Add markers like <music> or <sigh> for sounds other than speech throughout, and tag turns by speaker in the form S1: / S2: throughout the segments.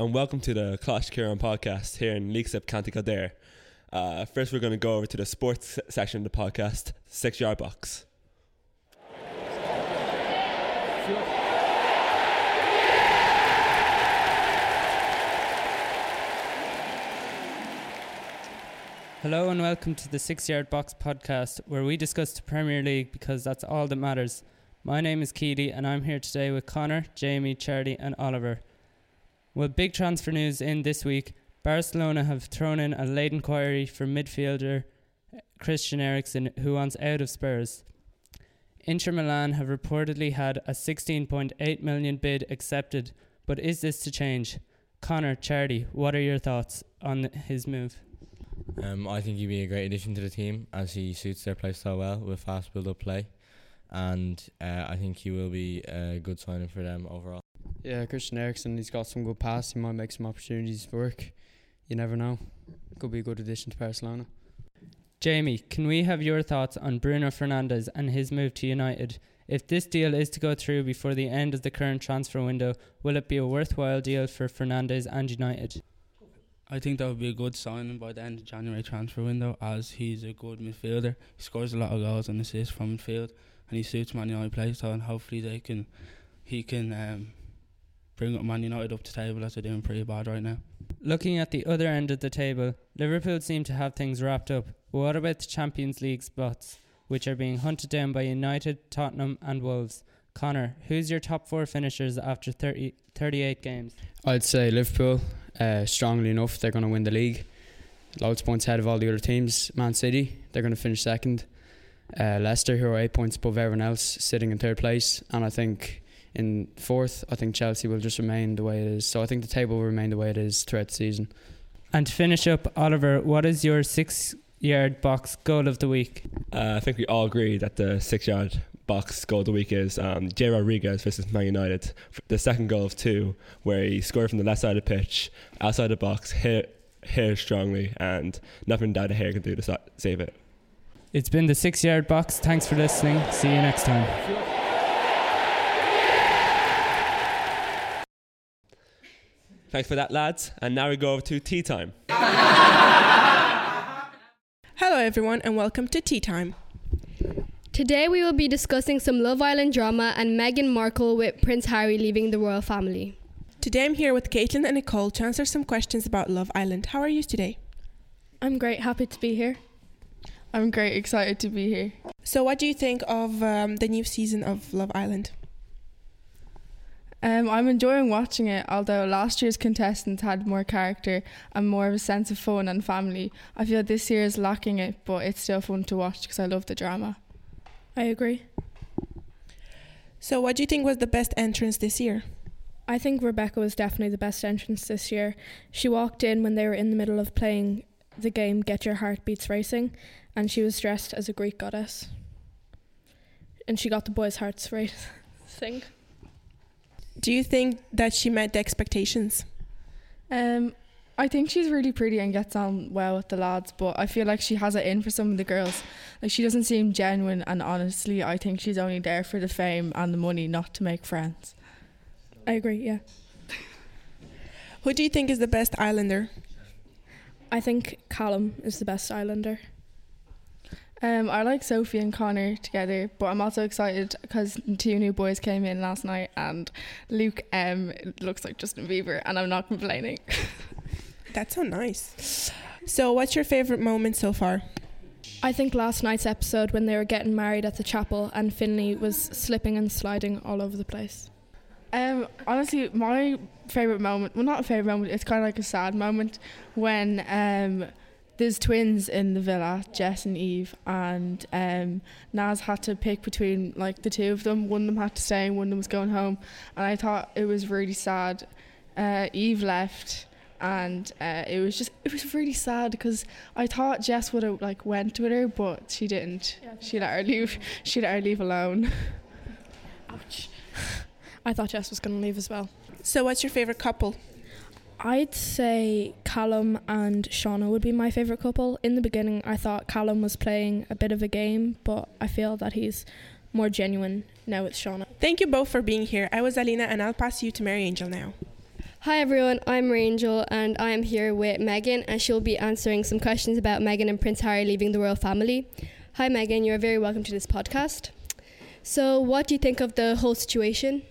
S1: and welcome to the Colaiste Chiaran podcast here in Leixlip, County Kildare. Uh, first, we're going to go over to the sports section of the podcast, Six Yard Box.
S2: Hello and welcome to the Six Yard Box podcast, where we discuss the Premier League because that's all that matters. My name is Keely, and I'm here today with Connor, Jamie, Charlie, and Oliver. Well, big transfer news in this week. Barcelona have thrown in a late inquiry for midfielder Christian Eriksen, who wants out of Spurs. Inter Milan have reportedly had a 16.8 million bid accepted, but is this to change? Connor, Charlie, what are your thoughts on his move?
S3: Um, I think he'd be a great addition to the team as he suits their play style well with fast build up play, and uh, I think he will be a good signing for them overall.
S4: Yeah, Christian Eriksen, he's got some good pass. He might make some opportunities for work. You never know. Could be a good addition to Barcelona.
S2: Jamie, can we have your thoughts on Bruno Fernandes and his move to United? If this deal is to go through before the end of the current transfer window, will it be a worthwhile deal for Fernandes and United?
S5: I think that would be a good signing by the end of January transfer window as he's a good midfielder. He scores a lot of goals and assists from midfield and he suits Man United play style and hopefully they can he can um, bring up Man United up to table as they're doing pretty bad right now.
S2: Looking at the other end of the table, Liverpool seem to have things wrapped up. But what about the Champions League spots, which are being hunted down by United, Tottenham, and Wolves? Connor, who's your top four finishers after 30, 38 games?
S4: I'd say Liverpool, uh, strongly enough, they're going to win the league. Loads of points ahead of all the other teams. Man City, they're going to finish second. Uh, Leicester, who are eight points above everyone else, sitting in third place. And I think in fourth, I think Chelsea will just remain the way it is. So I think the table will remain the way it is throughout the season.
S2: And to finish up, Oliver, what is your six yard box goal of the week?
S1: Uh, I think we all agree that the six yard box goal of the week is um, Jay Rodriguez versus Man United. The second goal of two, where he scored from the left side of the pitch, outside the box, hit, hit strongly, and nothing De Gea can do to save it.
S2: It's been the six yard box. Thanks for listening. See you next time.
S1: Thanks for that, lads. And now we go over to tea time.
S6: Hello, everyone, and welcome to Tea Time.
S7: Today we will be discussing some Love Island drama and Meghan Markle with Prince Harry leaving the royal family.
S6: Today I'm here with Caitlin and Nicole to answer some questions about Love Island. How are you today?
S7: I'm great, happy to be here.
S8: I'm great, excited to be here.
S6: So, what do you think of um, the new season of Love Island?
S8: Um, I'm enjoying watching it, although last year's contestants had more character and more of a sense of fun and family. I feel this year is lacking it, but it's still fun to watch because I love the drama.
S7: I agree.
S6: So, what do you think was the best entrance this year?
S7: I think Rebecca was definitely the best entrance this year. She walked in when they were in the middle of playing the game Get Your Heartbeats Racing, and she was dressed as a Greek goddess. And she got the boys' hearts <laughs> racing.
S6: Do you think that she met the expectations?
S8: Um, I think she's really pretty and gets on well with the lads, but I feel like she has it in for some of the girls. Like she doesn't seem genuine, and honestly, I think she's only there for the fame and the money, not to make friends.
S7: I agree. Yeah.
S6: Who do you think is the best Islander?
S7: I think Callum is the best Islander.
S8: Um, I like Sophie and Connor together, but I'm also excited because two new boys came in last night, and Luke um looks like Justin Bieber, and I'm not complaining. <laughs>
S6: That's so nice. So, what's your favorite moment so far?
S7: I think last night's episode when they were getting married at the chapel and Finley was slipping and sliding all over the place.
S8: Um, honestly, my favorite moment, well, not a favorite moment, it's kind of like a sad moment when um, there's twins in the villa, Jess and Eve, and um, Naz had to pick between like the two of them. One of them had to stay, and one of them was going home, and I thought it was really sad. Uh, Eve left, and uh, it was just it was really sad because I thought Jess would have like went with her, but she didn't. Yeah, she let her leave. She let her leave alone.
S7: Ouch. I thought Jess was going to leave as well.
S6: So, what's your favorite couple?
S7: I'd say Callum and Shaughna would be my favourite couple. In the beginning, I thought Callum was playing a bit of a game, but I feel that he's more genuine now with Shaughna.
S6: Thank you both for being here. I was Alina, and I'll pass you to Mary Angel now.
S9: Hi everyone, I'm Mary Angel, and I am here with Megan and she'll be answering some questions about Meghan and Prince Harry leaving the royal family. Hi Megan, you're very welcome to this podcast. So, what do you think of the whole situation?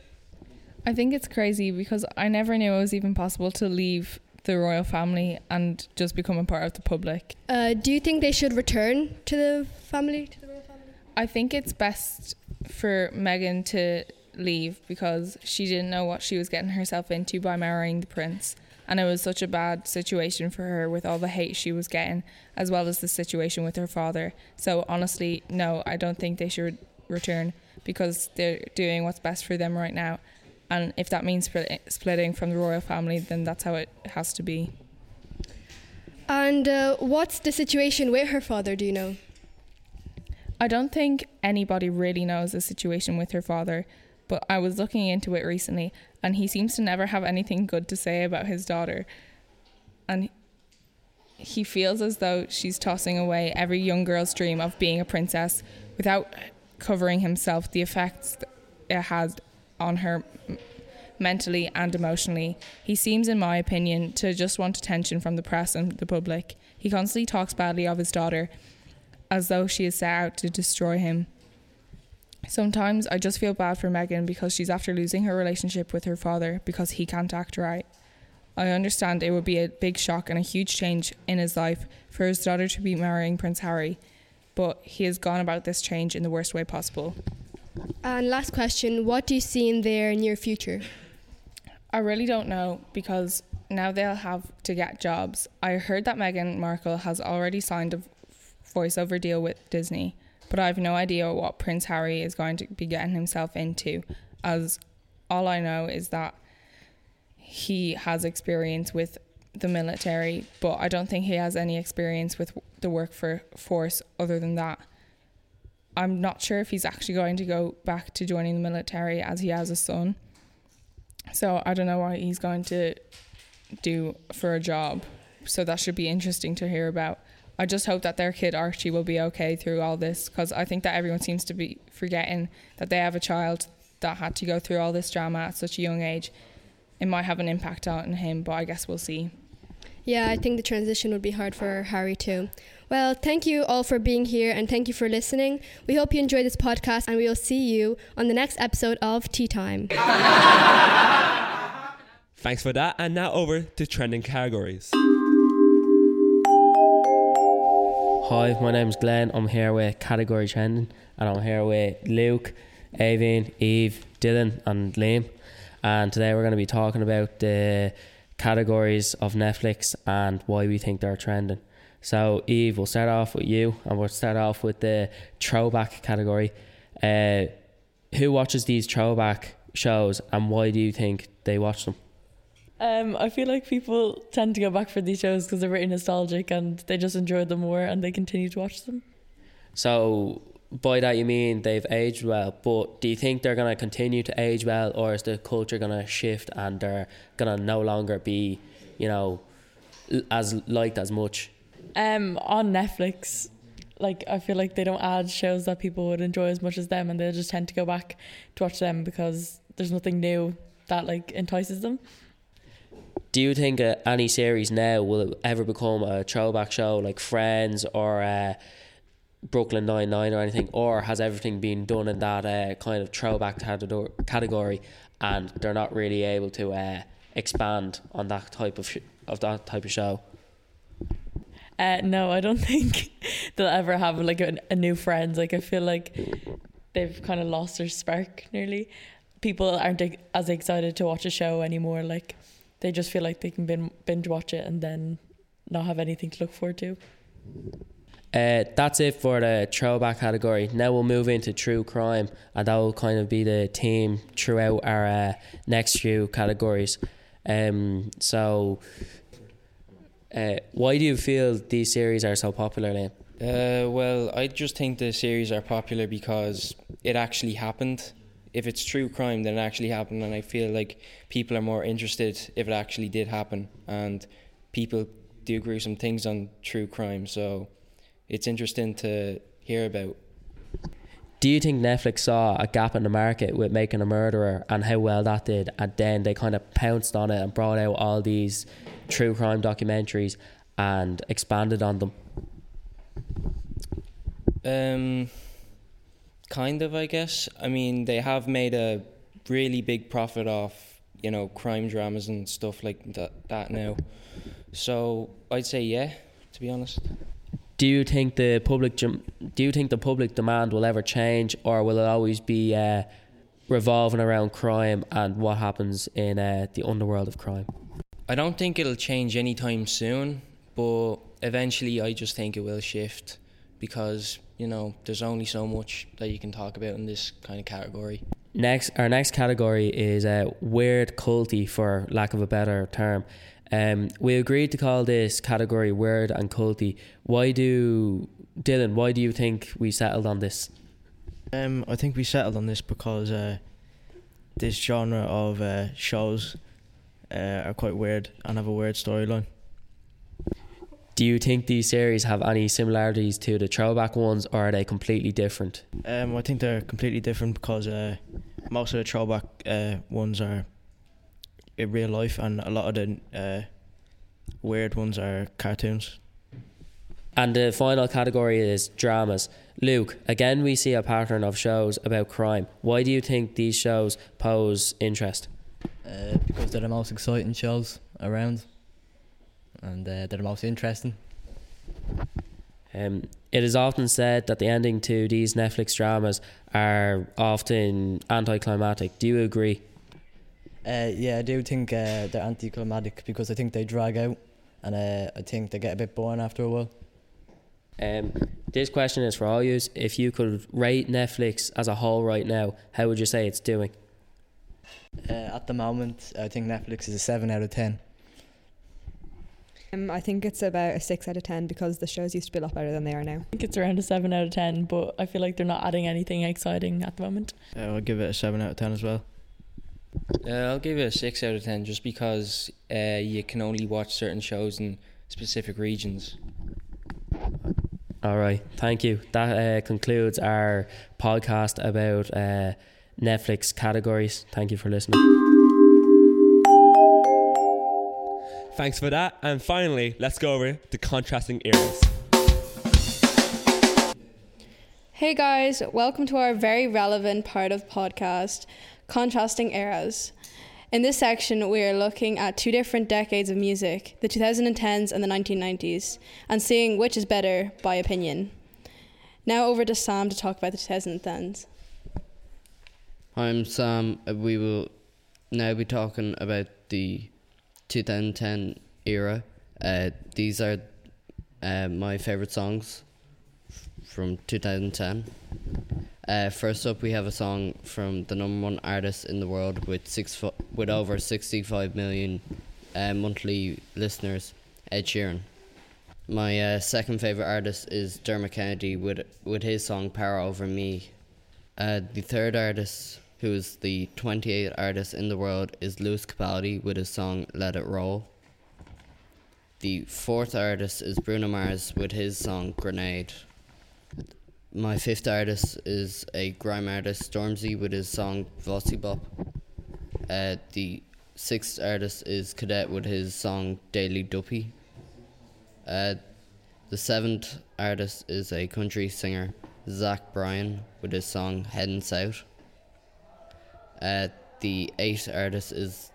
S10: I think it's crazy because I never knew it was even possible to leave the royal family and just become a part of the public.
S9: Uh, do you think they should return to the family? To the royal family?
S10: I think it's best for Meghan to leave because she didn't know what she was getting herself into by marrying the prince. And it was such a bad situation for her with all the hate she was getting, as well as the situation with her father. So, honestly, no, I don't think they should return because they're doing what's best for them right now. And if that means splitting from the royal family, then that's how it has to be.
S9: And uh, what's the situation with her father, do you know?
S10: I don't think anybody really knows the situation with her father, but I was looking into it recently and he seems to never have anything good to say about his daughter. And he feels as though she's tossing away every young girl's dream of being a princess without covering himself the effects it has on her mentally and emotionally. He seems, in my opinion, to just want attention from the press and the public. He constantly talks badly of his daughter as though she is set out to destroy him. Sometimes I just feel bad for Meghan because she's after losing her relationship with her father because he can't act right. I understand it would be a big shock and a huge change in his life for his daughter to be marrying Prince Harry, but he has gone about this change in the worst way possible.
S9: And last question what do you see in their near future?
S10: I really don't know because now they'll have to get jobs. I heard that Meghan Markle has already signed a voiceover deal with Disney, but I have no idea what Prince Harry is going to be getting himself into, as all I know is that he has experience with the military, but I don't think he has any experience with the workforce other than that. I'm not sure if he's actually going to go back to joining the military as he has a son. So I don't know what he's going to do for a job. So that should be interesting to hear about. I just hope that their kid Archie will be okay through all this because I think that everyone seems to be forgetting that they have a child that had to go through all this drama at such a young age. It might have an impact on him, but I guess we'll see.
S9: Yeah, I think the transition would be hard for Harry too. Well, thank you all for being here and thank you for listening. We hope you enjoyed this podcast and we will see you on the next episode of Tea Time. <laughs>
S1: Thanks for that. And now over to trending categories.
S11: Hi, my name's Glenn. I'm here with Category Trending and I'm here with Luke, Avine, Eve, Dylan, and Liam. And today we're going to be talking about the categories of Netflix and why we think they're trending. So, Eve, we'll start off with you and we'll start off with the throwback category. Uh, who watches these throwback shows and why do you think they watch them?
S12: Um, I feel like people tend to go back for these shows because they're very nostalgic and they just enjoy them more and they continue to watch them.
S11: So, by that you mean they've aged well, but do you think they're going to continue to age well or is the culture going to shift and they're going to no longer be, you know, as liked as much?
S12: Um, on Netflix, like I feel like they don't add shows that people would enjoy as much as them, and they just tend to go back to watch them because there's nothing new that like entices them.
S11: Do you think uh, any series now will ever become a throwback show like Friends or uh, Brooklyn Nine Nine or anything, or has everything been done in that uh, kind of throwback category, and they're not really able to uh, expand on that type of sh- of that type of show?
S12: Uh, no, I don't <laughs> think they'll ever have like a, a new friends. Like I feel like they've kind of lost their spark nearly. People aren't as excited to watch a show anymore. Like they just feel like they can bin- binge watch it and then not have anything to look forward to.
S11: Uh, that's it for the throwback category. Now we'll move into true crime, and that will kind of be the theme throughout our uh, next few categories. Um, so uh, why do you feel these series are so popular, Liam?
S13: Uh, well, I just think the series are popular because it actually happened. If it's true crime, then it actually happened, and I feel like people are more interested if it actually did happen. And people do gruesome things on true crime, so it's interesting to hear about.
S11: Do you think Netflix saw a gap in the market with making a murderer and how well that did, and then they kind of pounced on it and brought out all these true crime documentaries and expanded on them?
S13: Um, kind of, I guess. I mean, they have made a really big profit off, you know, crime dramas and stuff like that, that now. So I'd say yeah, to be honest.
S11: Do you think the public do you think the public demand will ever change, or will it always be uh, revolving around crime and what happens in uh, the underworld of crime?
S13: I don't think it'll change anytime soon, but eventually I just think it will shift because, you know, there's only so much that you can talk about in this kind of category.
S11: Next, our next category is uh, weird culty, for lack of a better term. Um, we agreed to call this category weird and culty. Why do Dylan? Why do you think we settled on this?
S14: Um, I think we settled on this because uh, this genre of uh, shows uh, are quite weird and have a weird storyline.
S11: Do you think these series have any similarities to the throwback ones, or are they completely different?
S14: Um, I think they're completely different because uh, most of the throwback uh, ones are in real life, and a lot of the uh, weird ones are cartoons.
S11: And the final category is dramas. Luke, again, we see a pattern of shows about crime. Why do you think these shows pose interest?
S15: Uh, because they're the most exciting shows around, and uh, they're the most interesting.
S11: Um, it is often said that the ending to these Netflix dramas are often anticlimactic. Do you agree?
S15: Uh, yeah, I do think uh, they're anticlimactic because I think they drag out, and uh, I think they get a bit boring after a while.
S11: Um, this question is for all you. If you could rate Netflix as a whole right now, how would you say it's doing?
S15: Uh, at the moment, I think Netflix is a seven out of ten.
S16: Um, I think it's about a six out of ten because the shows used to be a lot better than they are now.
S12: I think it's around a seven out of ten, but I feel like they're not adding anything exciting at the moment.
S14: Uh, I'll give it a seven out of ten as well.
S13: Uh, I'll give it a six out of ten just because uh, you can only watch certain shows in specific regions.
S11: All right, thank you. That uh, concludes our podcast about uh, Netflix categories. Thank you for listening.
S1: Thanks for that. And finally, let's go over the contrasting eras.
S9: Hey guys, welcome to our very relevant part of podcast, Contrasting Eras. In this section, we are looking at two different decades of music, the 2010s and the 1990s, and seeing which is better by opinion. Now over to Sam to talk about the 2010s.
S17: I'm Sam. Uh, We will now be talking about the 2010 era. Uh, these are uh, my favorite songs from 2010. Uh, first up, we have a song from the number one artist in the world with six fo- with over 65 million uh, monthly listeners, Ed Sheeran. My uh, second favorite artist is Dermot Kennedy with with his song "Power Over Me." Uh, the third artist, who is the 28th artist in the world, is Lewis Capaldi with his song "Let It Roll." The fourth artist is Bruno Mars with his song "Grenade." My fifth artist is a grime artist, Stormzy, with his song Vossi Bop. Uh, the sixth artist is Cadet with his song Daily Duppy. Uh, the seventh artist is a country singer, Zach Bryan, with his song Heading South. Uh, the eighth artist is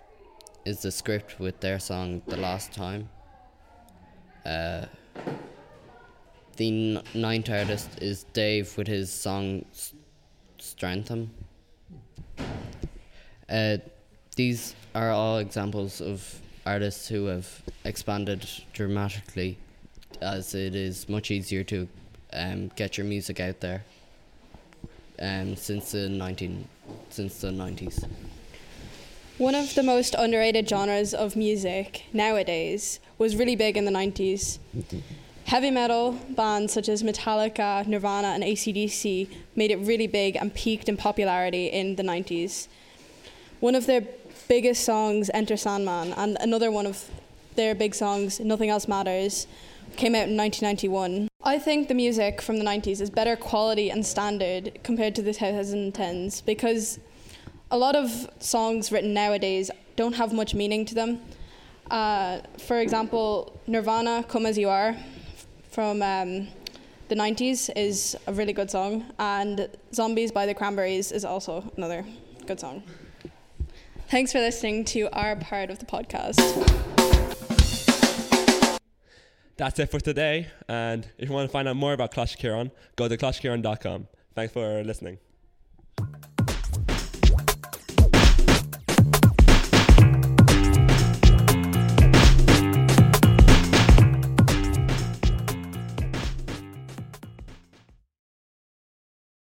S17: is the script with their song The Last Time. Uh, the ninth artist is Dave with his song Strantham. Uh, these are all examples of artists who have expanded dramatically as it is much easier to um, get your music out there um, since the 19 since the 90s.
S9: One of the most underrated genres of music nowadays was really big in the 90s. Heavy metal bands such as Metallica, Nirvana, and ACDC made it really big and peaked in popularity in the 90s. One of their biggest songs, Enter Sandman, and another one of their big songs, Nothing Else Matters, came out in 1991.
S18: I think the music from the 90s is better quality and standard compared to the 2010s because a lot of songs written nowadays don't have much meaning to them. Uh, for example, Nirvana, Come As You Are from um, the 90s is a really good song, and Zombies by the Cranberries is also another good song. Thanks for listening to our part of the podcast.
S1: That's it for today. And if you want to find out more about Colaiste Chiaran, go to clashkieran.com. Thanks for listening.